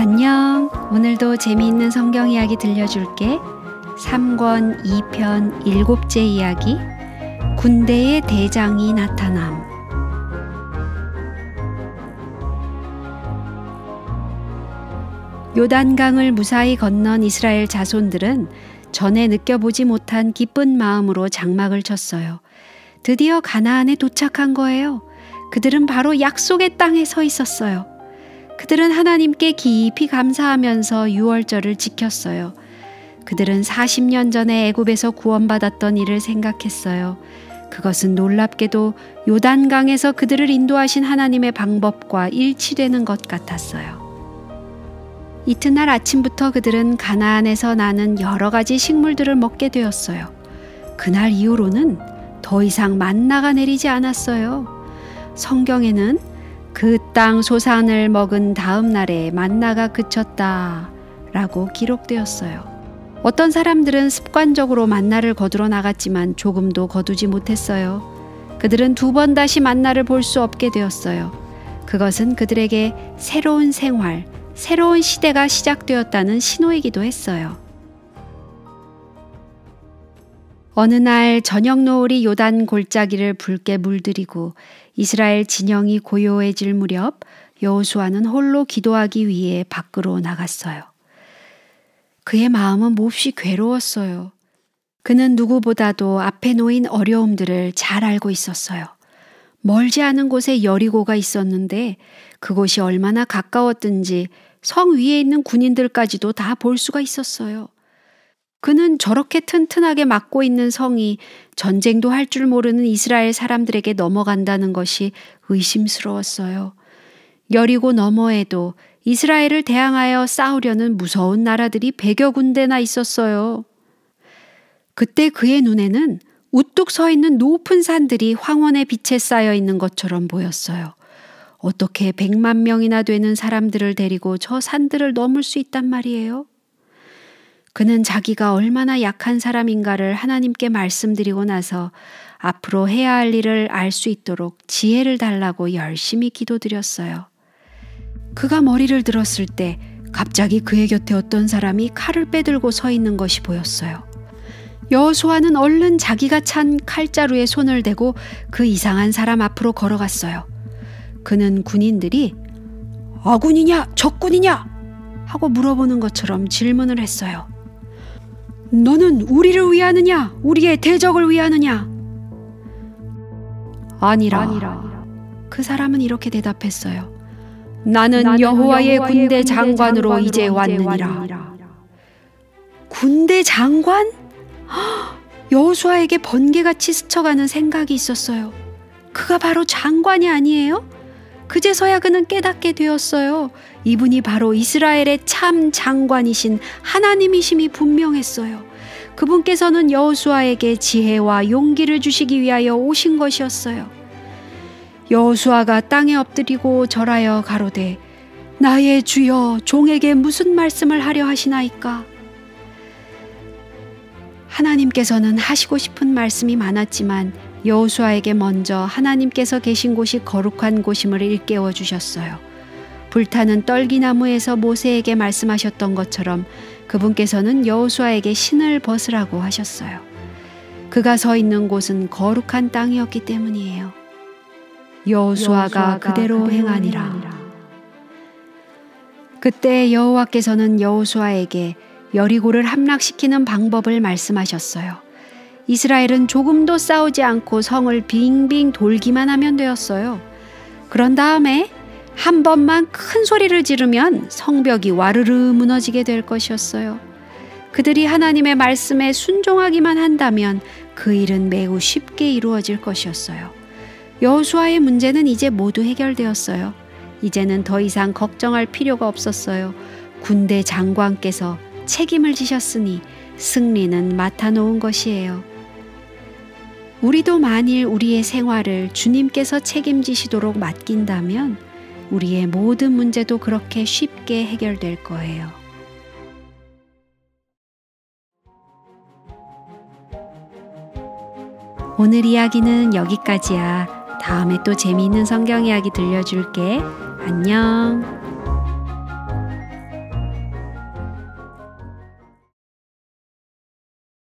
안녕. 오늘도 재미있는 성경 이야기 들려줄게. 3권 2편 일곱째 이야기. 군대의 대장이 나타남. 요단강을 무사히 건넌 이스라엘 자손들은 전에 느껴보지 못한 기쁜 마음으로 장막을 쳤어요. 드디어 가나안에 도착한 거예요. 그들은 바로 약속의 땅에 서 있었어요. 그들은 하나님께 깊이 감사하면서 유월절을 지켰어요. 그들은 40년 전에 애굽에서 구원받았던 일을 생각했어요. 그것은 놀랍게도 요단강에서 그들을 인도하신 하나님의 방법과 일치되는 것 같았어요. 이튿날 아침부터 그들은 가나안에서 나는 여러 가지 식물들을 먹게 되었어요. 그날 이후로는 더 이상 만나가 내리지 않았어요. 성경에는 그 땅 소산을 먹은 다음 날에 만나가 그쳤다 라고 기록되었어요. 어떤 사람들은 습관적으로 만나를 거두러 나갔지만 조금도 거두지 못했어요. 그들은 두 번 다시 만나를 볼 수 없게 되었어요. 그것은 그들에게 새로운 생활, 새로운 시대가 시작되었다는 신호이기도 했어요. 어느 날 저녁 노을이 요단 골짜기를 붉게 물들이고 이스라엘 진영이 고요해질 무렵 여호수아는 홀로 기도하기 위해 밖으로 나갔어요. 그의 마음은 몹시 괴로웠어요. 그는 누구보다도 앞에 놓인 어려움들을 잘 알고 있었어요. 멀지 않은 곳에 여리고가 있었는데 그곳이 얼마나 가까웠든지 성 위에 있는 군인들까지도 다 볼 수가 있었어요. 그는 저렇게 튼튼하게 막고 있는 성이 전쟁도 할 줄 모르는 이스라엘 사람들에게 넘어간다는 것이 의심스러웠어요. 여리고 너머에도 이스라엘을 대항하여 싸우려는 무서운 나라들이 백여 군데나 있었어요. 그때 그의 눈에는 우뚝 서 있는 높은 산들이 황혼의 빛에 쌓여 있는 것처럼 보였어요. 어떻게 백만 명이나 되는 사람들을 데리고 저 산들을 넘을 수 있단 말이에요? 그는 자기가 얼마나 약한 사람인가를 하나님께 말씀드리고 나서 앞으로 해야 할 일을 알 수 있도록 지혜를 달라고 열심히 기도드렸어요. 그가 머리를 들었을 때 갑자기 그의 곁에 어떤 사람이 칼을 빼들고 서 있는 것이 보였어요. 여호수아는 얼른 자기가 찬 칼자루에 손을 대고 그 이상한 사람 앞으로 걸어갔어요. 그는 군인들이 아군이냐 적군이냐 하고 물어보는 것처럼 질문을 했어요. 너는 우리를 위하느냐? 우리의 대적을 위하느냐? 아니라. 아니라. 그 사람은 이렇게 대답했어요. 나는, 나는 여호와의, 여호와의 군대, 장관으로, 장관으로 이제 왔느니라. 왔느니라. 군대 장관? 여호수아에게 번개같이 스쳐가는 생각이 있었어요. 그가 바로 장관이 아니에요? 그제서야 그는 깨닫게 되었어요. 이분이 바로 이스라엘의 참 장관이신 하나님이심이 분명했어요. 그분께서는 여호수아에게 지혜와 용기를 주시기 위하여 오신 것이었어요. 여호수아가 땅에 엎드리고 절하여 가로되 나의 주여 종에게 무슨 말씀을 하려 하시나이까 하나님께서는 하시고 싶은 말씀이 많았지만 여호수아에게 먼저 하나님께서 계신 곳이 거룩한 곳임을 일깨워 주셨어요. 불타는 떨기나무에서 모세에게 말씀하셨던 것처럼 그분께서는 여호수아에게 신을 벗으라고 하셨어요. 그가 서 있는 곳은 거룩한 땅이었기 때문이에요. 여호수아가 그대로 행하니라. 그때 여호와께서는 여호수아에게 여리고를 함락시키는 방법을 말씀하셨어요. 이스라엘은 조금도 싸우지 않고 성을 빙빙 돌기만 하면 되었어요. 그런 다음에 한 번만 큰 소리를 지르면 성벽이 와르르 무너지게 될 것이었어요. 그들이 하나님의 말씀에 순종하기만 한다면 그 일은 매우 쉽게 이루어질 것이었어요. 여호수아의 문제는 이제 모두 해결되었어요. 이제는 더 이상 걱정할 필요가 없었어요. 군대 장관께서 책임을 지셨으니 승리는 맡아놓은 것이에요. 우리도 만일 우리의 생활을 주님께서 책임지시도록 맡긴다면 우리의 모든 문제도 그렇게 쉽게 해결될 거예요. 오늘 이야기는 여기까지야. 다음에 또 재미있는 성경 이야기 들려줄게. 안녕.